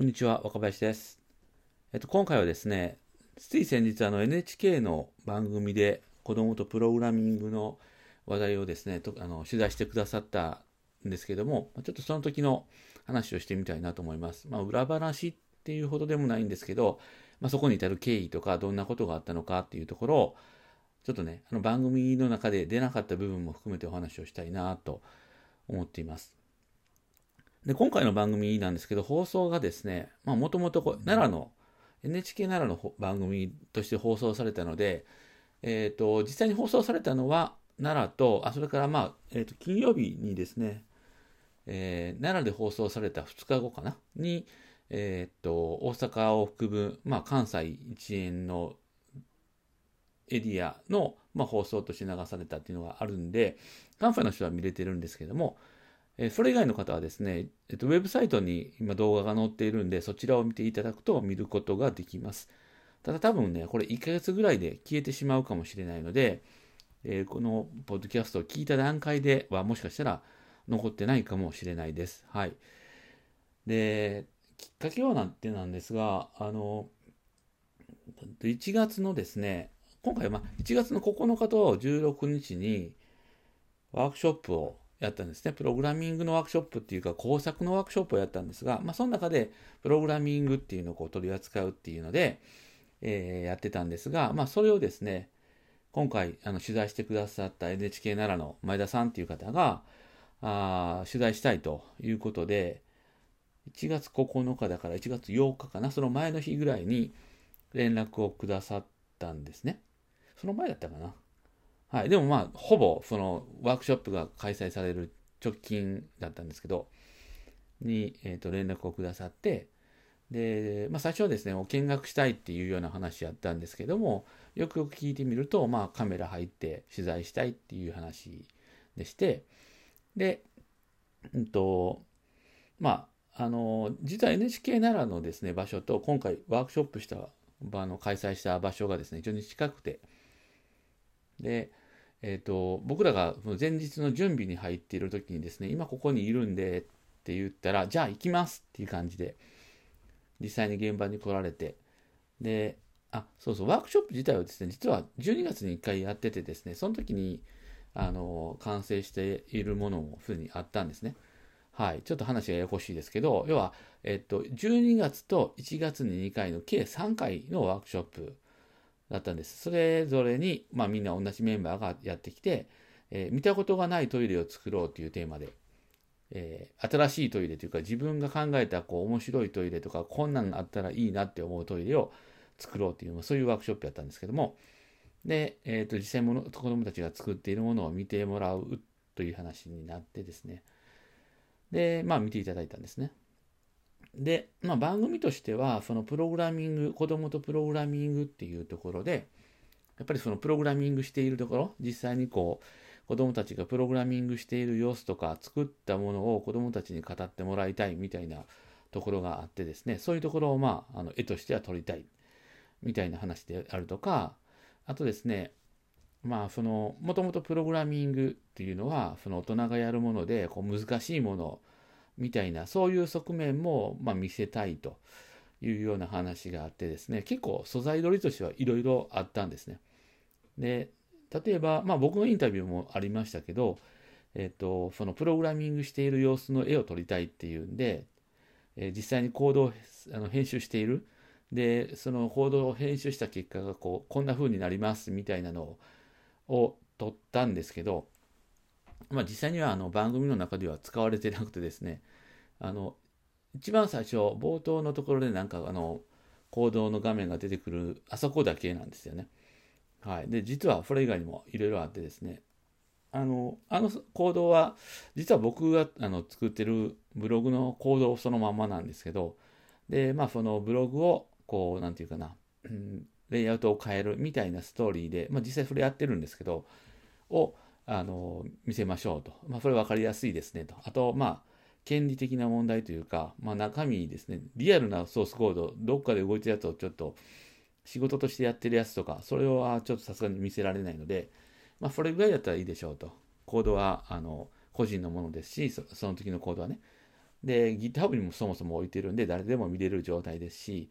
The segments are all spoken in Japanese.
こんにちは、若林です。えっと、今回はですね、つい先日あの NHK の番組で子供とプログラミングの話題をですね、とあの取材してくださったんですけども、ちょっとその時の話をしてみたいなと思います。まあ、裏話っていうほどでもないんですけど、まあ、そこに至る経緯とか、どんなことがあったのかっていうところを、ちょっとね、あの番組の中で出なかった部分も含めてお話をしたいなと思っています。で、今回の番組なんですけど、放送がですね、まあ、もともと奈良の、NHK 奈良の番組として放送されたので、えっ、ー、と、実際に放送されたのは奈良と、あ、それからまあ、えっ、ー、と、金曜日にですね、えー、奈良で放送された2日後かな、に、えっ、と、大阪を含む、まあ、関西一円のエリアの、まあ、放送として流されたっていうのがあるんで、関西の人は見れてるんですけども、えそれ以外の方はですね、えっと、ウェブサイトに今動画が載っているんで、そちらを見ていただくと見ることができます。ただ多分ね、これ1ヶ月ぐらいで消えてしまうかもしれないので、えー、このポッドキャストを聞いた段階ではもしかしたら残ってないかもしれないです。はい。で、きっかけはなんてなんですが、あの、1月のですね、今回は1月の9日と16日にワークショップをやったんですね。プログラミングのワークショップっていうか工作のワークショップをやったんですが、まあその中でプログラミングっていうのをこう取り扱うっていうので、えー、やってたんですが、まあそれをですね、今回あの取材してくださった NHK 奈良の前田さんっていう方が、あ取材したいということで、1月9日だから1月8日かな、その前の日ぐらいに連絡をくださったんですね。その前だったかな。はい。でもまあ、ほぼそのワークショップが開催される直近だったんですけど、に、えー、と連絡をくださって、で、まあ、最初はですね、見学したいっていうような話やったんですけども、よくよく聞いてみると、まあ、カメラ入って取材したいっていう話でして、で、うんと、まあ、あの、実は NHK 奈良のですね、場所と、今回ワークショップした場の開催した場所がですね、非常に近くて、で、えっ、ー、と、僕らが前日の準備に入っている時にですね、今ここにいるんでって言ったら、じゃあ行きますっていう感じで、実際に現場に来られて、で、あ、そうそう、ワークショップ自体はですね、実は12月に1回やっててですね、その時に、あの、完成しているものもすでにあったんですね。はい。ちょっと話がややこしいですけど、要は、えっと、12月と1月に2回の計3回のワークショップだったんです。それぞれに、まあ、みんな同じメンバーがやってきて、えー、見たことがないトイレを作ろうというテーマで、えー、新しいトイレというか自分が考えたこう面白いトイレとかこんなんあったらいいなって思うトイレを作ろうという、そういうワークショップやったんですけども、で、えー、と実際もの子供たちが作っているものを見てもらうという話になってですね、で、まあ見ていただいたんですね。で、まあ、番組としては、そのプログラミング、子供とプログラミングっていうところで、やっぱりそのプログラミングしているところ、実際にこう、子供たちがプログラミングしている様子とか、作ったものを子供たちに語ってもらいたいみたいなところがあってですね、そういうところをまあ、あの絵としては撮りたいみたいな話であるとか、あとですね、まあ、その、もともとプログラミングっていうのは、その大人がやるもので、こう難しいものみたいな、そういう側面も、まあ、見せたいというような話があってですね、結構素材取りとしてはいろいろあったんですね。で、例えば、まあ僕のインタビューもありましたけど、えっ、と、そのプログラミングしている様子の絵を撮りたいっていうんで、えー、実際にコードをあの編集している。で、そのコードを編集した結果がこう、こんな風になりますみたいなのを撮ったんですけど、まあ、実際にはあの番組の中では使われてなくてですね、あの、一番最初、冒頭のところでなんかあの、行動の画面が出てくる、あそこだけなんですよね。はい。で、実はそれ以外にもいろいろあってですね、あの、あの行動は、実は僕があの作ってるブログの行動そのまんまなんですけど、で、まあそのブログを、こう、なんていうかな、レイアウトを変えるみたいなストーリーで、まあ実際それやってるんですけど、を、あの、見せましょうと。まあ、それ分かりやすいですねと。あと、まあ、権利的な問題というか、まあ、中身ですね、リアルなソースコード、どっかで動いてるやつをちょっと仕事としてやってるやつとか、それはちょっとさすがに見せられないので、まあ、それぐらいだったらいいでしょうと。コードは、あの、個人のものですし、その時のコードはね。で、GitHub にもそもそも置いてるんで、誰でも見れる状態ですし、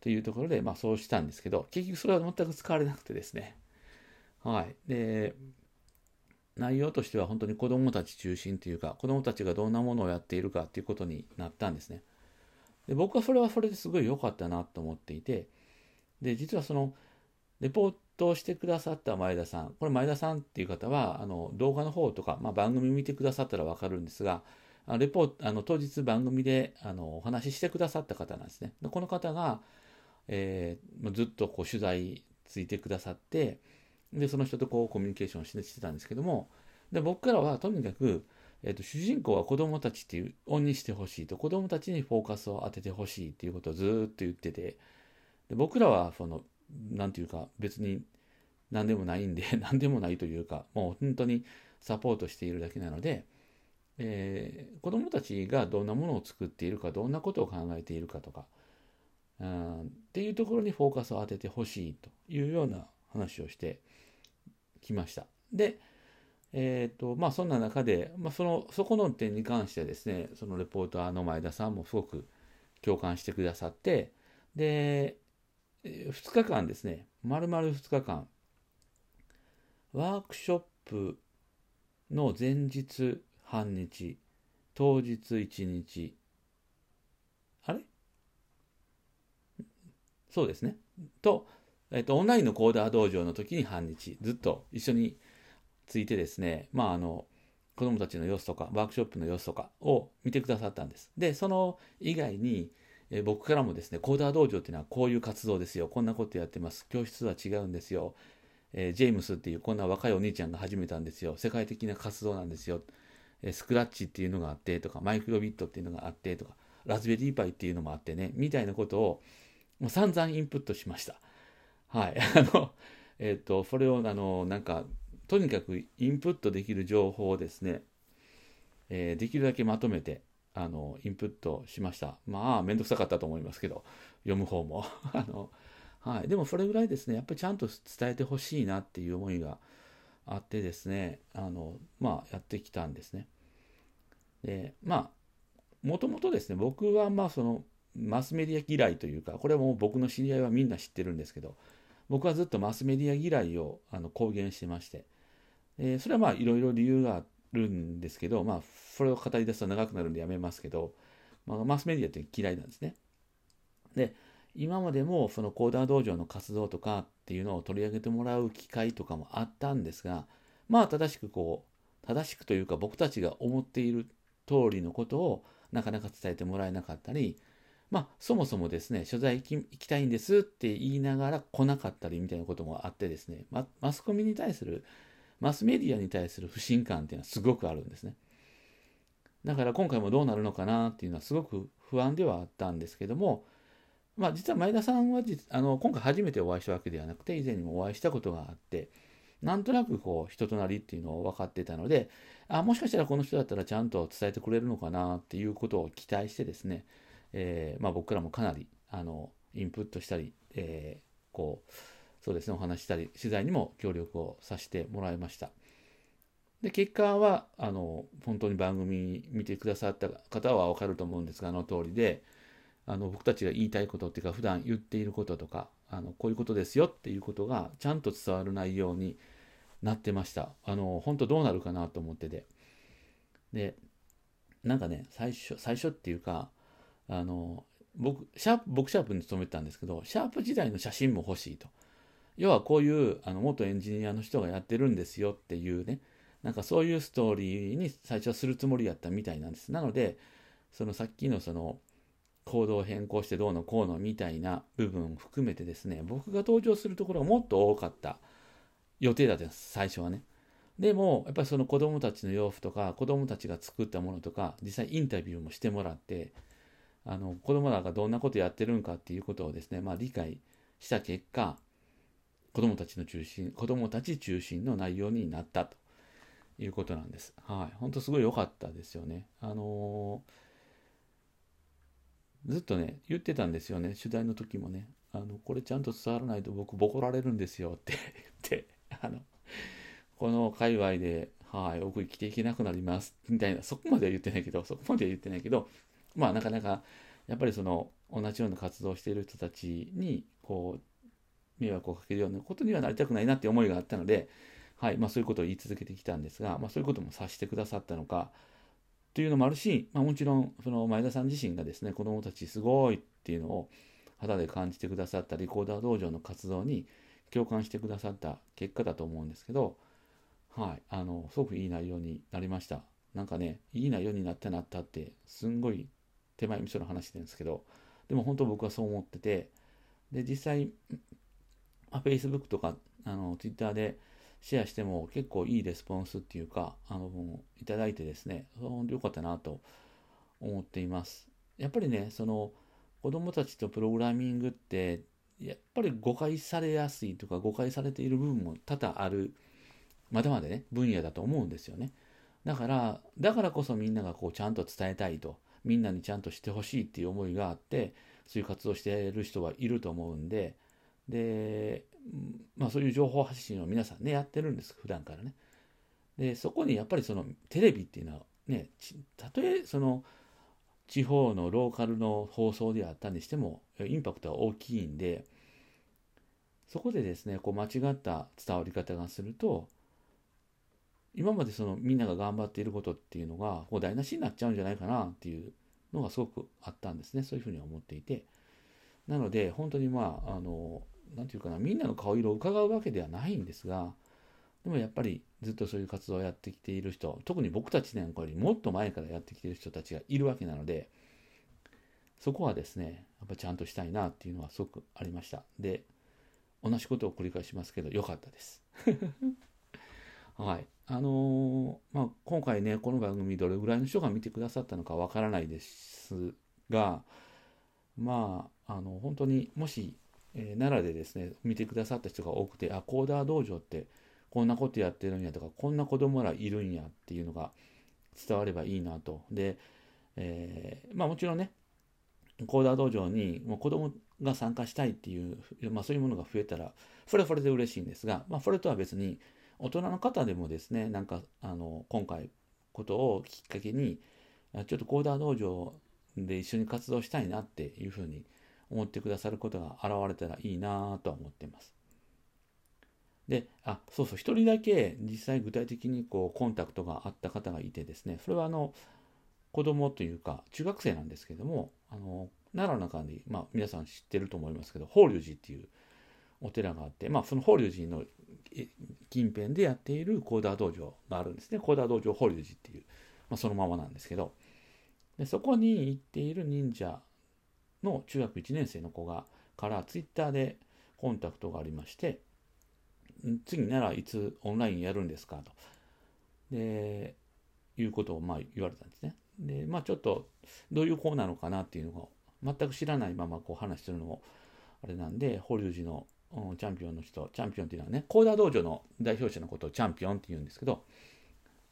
というところで、まあそうしたんですけど、結局それは全く使われなくてですね。はい。で、内容としては本当に子供たち中心というか、子供たちがどんなものをやっているかっていうことになったんですね。で僕はそれはそれですごい良かったなと思っていて、で、実はその、レポートをしてくださった前田さん、これ前田さんっていう方は、あの動画の方とか、まあ、番組見てくださったらわかるんですが、レポ、あの当日番組であのお話ししてくださった方なんですね。でこの方が、えー、ずっとこう取材ついてくださって、で、その人とこうコミュニケーションしてしてたんですけども、で僕からはとにかく、えーと、主人公は子供たちっていうオンにしてほしいと、子供たちにフォーカスを当ててほしいっていうことをずっと言ってて、で僕らはその、なんていうか別に何でもないんで、何でもないというか、もう本当にサポートしているだけなので、えー、子供たちがどんなものを作っているか、どんなことを考えているかとか、うん、っていうところにフォーカスを当ててほしいというような話をしてきました。で、えっ、ー、と、まあそんな中で、まあその、そこの点に関してですね、そのレポーターの前田さんもすごく共感してくださって、で、2日間ですね、丸々2日間、ワークショップの前日半日、当日1日、あれ？そうですね。と、えっと、オンラインのコーダー道場の時に半日、ずっと一緒についてですね、まあ、あの、子供たちの様子とか、ワークショップの様子とかを見てくださったんです。で、その以外に、え僕からもですね、コーダー道場っていうのはこういう活動ですよ。こんなことやってます。教室は違うんですよ。えー、ジェームスっていうこんな若いお兄ちゃんが始めたんですよ。世界的な活動なんですよ。えー、スクラッチっていうのがあってとか、マイクロビットっていうのがあってとか、ラズベリーパイっていうのもあってね、みたいなことをもう散々インプットしました。はい。あの、えっ、ー、と、それを、あの、なんか、とにかくインプットできる情報をですね、えー、できるだけまとめて、あの、インプットしました。まあ、めんどくさかったと思いますけど、読む方も。あの、はい。でも、それぐらいですね、やっぱりちゃんと伝えてほしいなっていう思いがあってですね、あの、まあ、やってきたんですね。で、まあ、もともとですね、僕は、まあ、その、マスメディア嫌いというか、これはもう僕の知り合いはみんな知ってるんですけど、僕はずっとマスメディア嫌いをあの公言してまして、えー、それはまあいろいろ理由があるんですけど、まあ、それを語り出すと長くなるんでやめますけど、まあ、マスメディアって嫌いなんですね。で、今までもそのコーダー道場の活動とかっていうのを取り上げてもらう機会とかもあったんですが、まあ正しくこう、正しくというか僕たちが思っている通りのことをなかなか伝えてもらえなかったり、まあ、そもそもですね、取材行きたいんですって言いながら来なかったりみたいなこともあってですね、ま、マスコミに対する、マスメディアに対する不信感っていうのはすごくあるんですね。だから今回もどうなるのかなっていうのはすごく不安ではあったんですけども、まあ実は前田さんはあの今回初めてお会いしたわけではなくて以前にもお会いしたことがあってなんとなくこう人となりっていうのを分かってたのであもしかしたらこの人だったらちゃんと伝えてくれるのかなっていうことを期待してですねえー、まあ、僕らもかなりあのインプットしたり、えー、こうそうですねお話したり取材にも協力をさせてもらいました。で結果はあの本当に番組見てくださった方は分かると思うんですがあの通りであの僕たちが言いたいことっていうか普段言っていることとかあのこういうことですよっていうことがちゃんと伝わる内容になってました。あの本当どうなるかなと思ってて。でなんかね最初最初っていうかあの僕シャープ僕シャープに勤めてたんですけどシャープ時代の写真も欲しいと。要はこういうあの元エンジニアの人がやってるんですよっていうね。なんかそういうストーリーに最初はするつもりやったみたいなんです。なのでそのさっきのその行動を変更してどうのこうのみたいな部分を含めてですね僕が登場するところがもっと多かった予定だったんです最初はね。でもやっぱりその子供たちの洋服とか子供たちが作ったものとか実際インタビューもしてもらってあの子供らがどんなことやってるんかっていうことをですね、まあ、理解した結果子供たちの中心子供たち中心の内容になったということなんです。はい、本当すごい良かったですよね。あのー、ずっとね言ってたんですよね取材の時もねあのこれちゃんと伝わらないと僕ボコられるんですよって言ってあのこの界隈ではい、僕生きていけなくなりますみたいなそこまでは言ってないけどそこまでは言ってないけどまあなかなかやっぱりその同じような活動をしている人たちにこう迷惑をかけるようなことにはなりたくないなって思いがあったので、はいまあ、そういうことを言い続けてきたんですが、まあ、そういうことも察してくださったのかというのもあるし、まあ、もちろんその前田さん自身がですね子どもたちすごいっていうのを肌で感じてくださったリコーダー道場の活動に共感してくださった結果だと思うんですけど、はい、あのすごくいい内容になりました。なんかね、いい内容になったなったって、すんごい手前味噌の話してるんですけど、でも本当僕はそう思ってて、で、実際、まあ、Facebook とかあの Twitter でシェアしても結構いいレスポンスっていうか、あの、いただいてですね、本当良かったなと思っています。やっぱりね、その、子供たちとプログラミングって、やっぱり誤解されやすいとか誤解されている部分も多々ある、まだまだね、分野だと思うんですよね。だから、だからこそみんながこうちゃんと伝えたいと、みんなにちゃんとしてほしいっていう思いがあって、そういう活動している人はいると思うんで、で、まあそういう情報発信を皆さんね、やってるんです、普段からね。で、そこにやっぱりそのテレビっていうのはね、たとえその地方のローカルの放送であったにしても、インパクトは大きいんで、そこでですね、こう間違った伝わり方がすると、今までそのみんなが頑張っていることっていうのがこう台無しになっちゃうんじゃないかなっていうのがすごくあったんですね。そういうふうに思っていて。なので、本当にまあ、あの、なんていうかな、みんなの顔色を伺うわけではないんですが、でもやっぱりずっとそういう活動をやってきている人、特に僕たちなんかよりもっと前からやってきている人たちがいるわけなので、そこはですね、やっぱちゃんとしたいなっていうのはすごくありました。で、同じことを繰り返しますけど、良かったです。はい。あのー、まあ、今回ね、この番組どれぐらいの人が見てくださったのかわからないですが、まあ、あの、本当にもしえー、奈良でですね、見てくださった人が多くて、あ、コーダー道場ってこんなことやってるんやとか、こんな子供らいるんやっていうのが伝わればいいなと。で、えー、まあもちろんね、コーダー道場にもう子供が参加したいっていう、まあそういうものが増えたら、それはそれで嬉しいんですが、まあそれとは別に、大人の方でもですね、なんか、あの、今回、ことをきっかけに、ちょっとコーダー道場で一緒に活動したいなっていうふうに思ってくださることが現れたらいいなとは思ってます。で、あ、そうそう、一人だけ実際具体的にこうコンタクトがあった方がいてですね、それはあの、子供というか中学生なんですけども、あの、奈良の中に、まあ皆さん知ってると思いますけど、法隆寺っていうお寺があって、まあその法隆寺の近辺でやっているコーダー道場があるんですね。コーダー道場法隆寺っていう、まあそのままなんですけど、でそこに行っている忍者の中学1年生の子がからツイッターでコンタクトがありまして次ならいつオンラインやるんですか？と。でいうことをまあ言われたんですね。でまあちょっとどういう子なのかなっていうのを全く知らないままこう話するのもあれなんで法隆寺のチャンピオンの人チャンピオンっていうのはねコーダ道場の代表者のことをチャンピオンって言うんですけど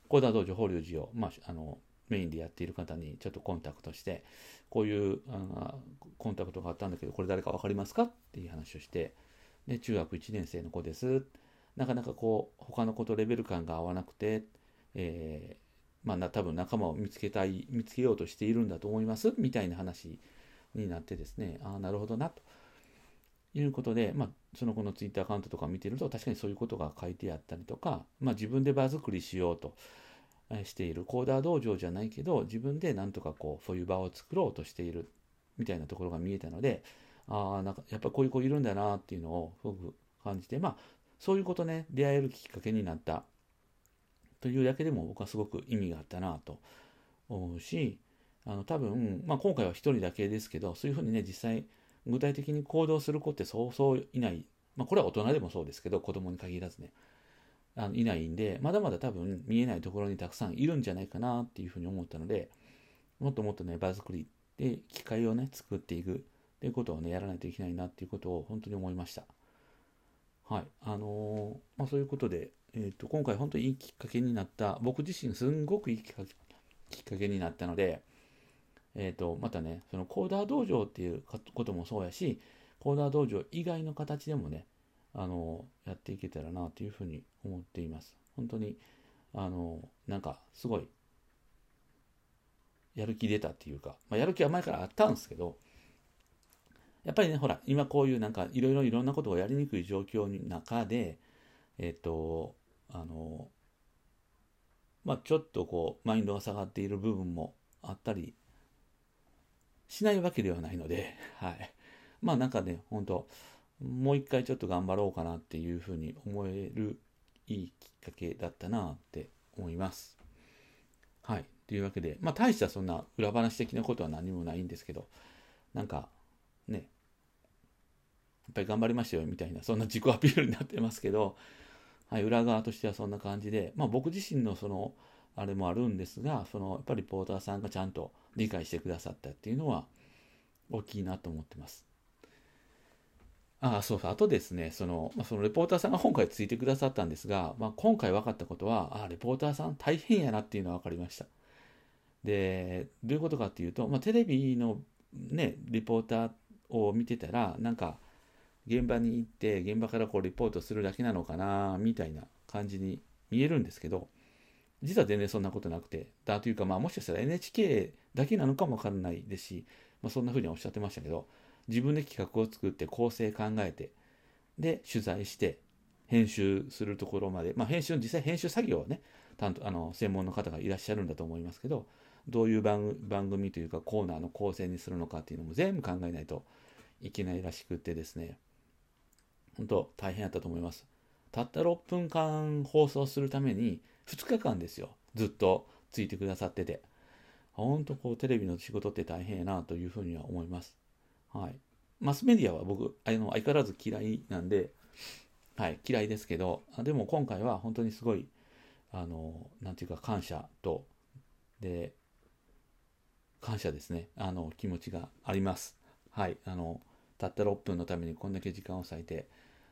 コーダ道場法隆寺を、まあ、あのメインでやっている方にちょっとコンタクトして、こういうあコンタクトがあったんだけど、これ誰か分かりますかっていう話をして、で、中学1年生の子です。なかなかこう、他の子とレベル感が合わなくて、えー、まあ、多分仲間を見つけたい、見つけようとしているんだと思います、みたいな話になってですね、ああ、なるほどな、ということで、まあ、その子のツイッターアカウントとか見てると、確かにそういうことが書いてあったりとか、まあ、自分で場作りしようと。しているコーダー道場じゃないけど自分でなんとかこうそういう場を作ろうとしているみたいなところが見えたのでああなんかやっぱこういう子いるんだなっていうのをすごく感じてまあそういうことね出会えるきっかけになったというだけでも僕はすごく意味があったなと思うしあの多分、まあ、今回は1人だけですけどそういうふうにね実際具体的に行動する子ってそうそういない、まあ、これは大人でもそうですけど子供に限らずねあのいないんで、まだまだ多分見えないところにたくさんいるんじゃないかなっていうふうに思ったので、もっともっとね、場作りで機械をね、作っていくっていうことをね、やらないといけないなっていうことを本当に思いました。はい。あのー、まあそういうことで、えっ、ー、と、今回本当にいいきっかけになった、僕自身すんごくいいきっかけになったので、えっ、ー、と、またね、そのコーダー道場っていうこともそうやし、コーダー道場以外の形でもね、あのやっていけたらなというふうに思っています。本当にあのなんかすごいやる気出たっていうか、まあ、やる気は前からあったんですけど、やっぱりね、ほら、今こういうなんかいろいろいろんなことをやりにくい状況の中で、えっ、と、あの、まあ、ちょっとこう、マインドが下がっている部分もあったりしないわけではないので、はい。まあなんかね、本当もう一回ちょっと頑張ろうかなっていうふうに思えるいいきっかけだったなって思います。はい。というわけで、まあ大したそんな裏話的なことは何もないんですけど、なんかね、やっぱり頑張りましたよみたいな、そんな自己アピールになってますけど、はい、裏側としてはそんな感じで、まあ僕自身のその、あれもあるんですが、そのやっぱりリポーターさんがちゃんと理解してくださったっていうのは大きいなと思ってます。ああ、そうそう。あとですね、その、まあ、そのレポーターさんが今回ついてくださったんですが、まあ、今回分かったことは、ああ、レポーターさん大変やなっていうのは分かりました。で、どういうことかっていうと、まあ、テレビのね、リポーターを見てたら、なんか、現場に行って、現場からこうリポートするだけなのかな、みたいな感じに見えるんですけど、実は全然そんなことなくて、だというか、まあ、もしかしたら NHK だけなのかもわからないですし、まあ、そんな風におっしゃってましたけど、自分で企画を作って構成考えて、で、取材して、編集するところまで、まあ、編集の、実際編集作業はね、担当あの専門の方がいらっしゃるんだと思いますけど、どういう番組というかコーナーの構成にするのかっていうのも全部考えないといけないらしくてですね、本当大変やったと思います。たった6分間放送するために2日間ですよ。ずっとついてくださってて。本当こうテレビの仕事って大変やなというふうには思います。はい。マスメディアは僕、あの相変わらず嫌いなんで、はい、嫌いですけど、でも今回は本当にすごい、あの、なんていうか感謝と、で、感謝ですね。あの、気持ちがあります。はい。あの、たった6分のためにこんだけ時間を割いて、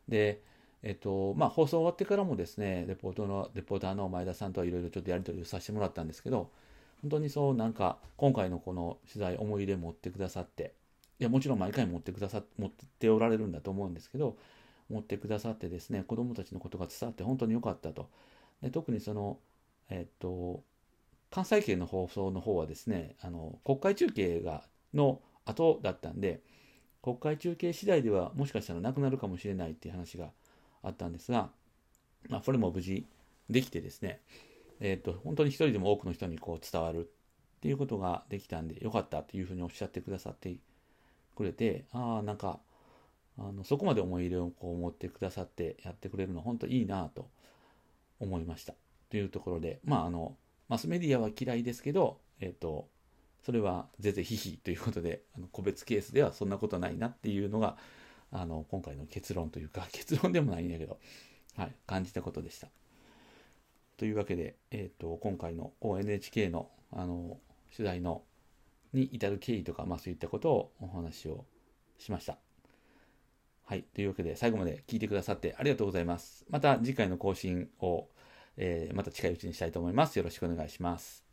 で、えっと、まあ、放送終わってからもですね、レポートの、レポーターの前田さんとはいろいろちょっとやり取りをさせてもらったんですけど、本当にそうなんか、今回のこの取材思い入れ持ってくださって、いや、もちろん毎回持ってくださ持っておられるんだと思うんですけど、持ってくださってですね、子供たちのことが伝わって本当に良かったと。で特にその、えっと、関西圏の放送の方はですね、あの、国会中継が、の後だったんで、国会中継次第ではもしかしたらなくなるかもしれないっていう話があったんですが、まあ、それも無事できてですね、えっ、と、本当に一人でも多くの人にこう伝わるっていうことができたんで、よかったというふうにおっしゃってくださってくれて、ああ、なんか、あのそこまで思い入れをこう持ってくださってやってくれるのは本当いいなと思いました。というところで、まあ、あの、マスメディアは嫌いですけど、えっ、ー、と、それはぜぜひひということで、あの個別ケースではそんなことないなっていうのが、あの、今回の結論というか、結論でもないんだけど、はい、感じたことでした。というわけで、えっ、と、今回の NHK の、あの、取材の、に至る経緯とか、まあそういったことをお話をしました。はい。というわけで、最後まで聞いてくださってありがとうございます。また次回の更新を、えー、また近いうちにしたいと思います。よろしくお願いします。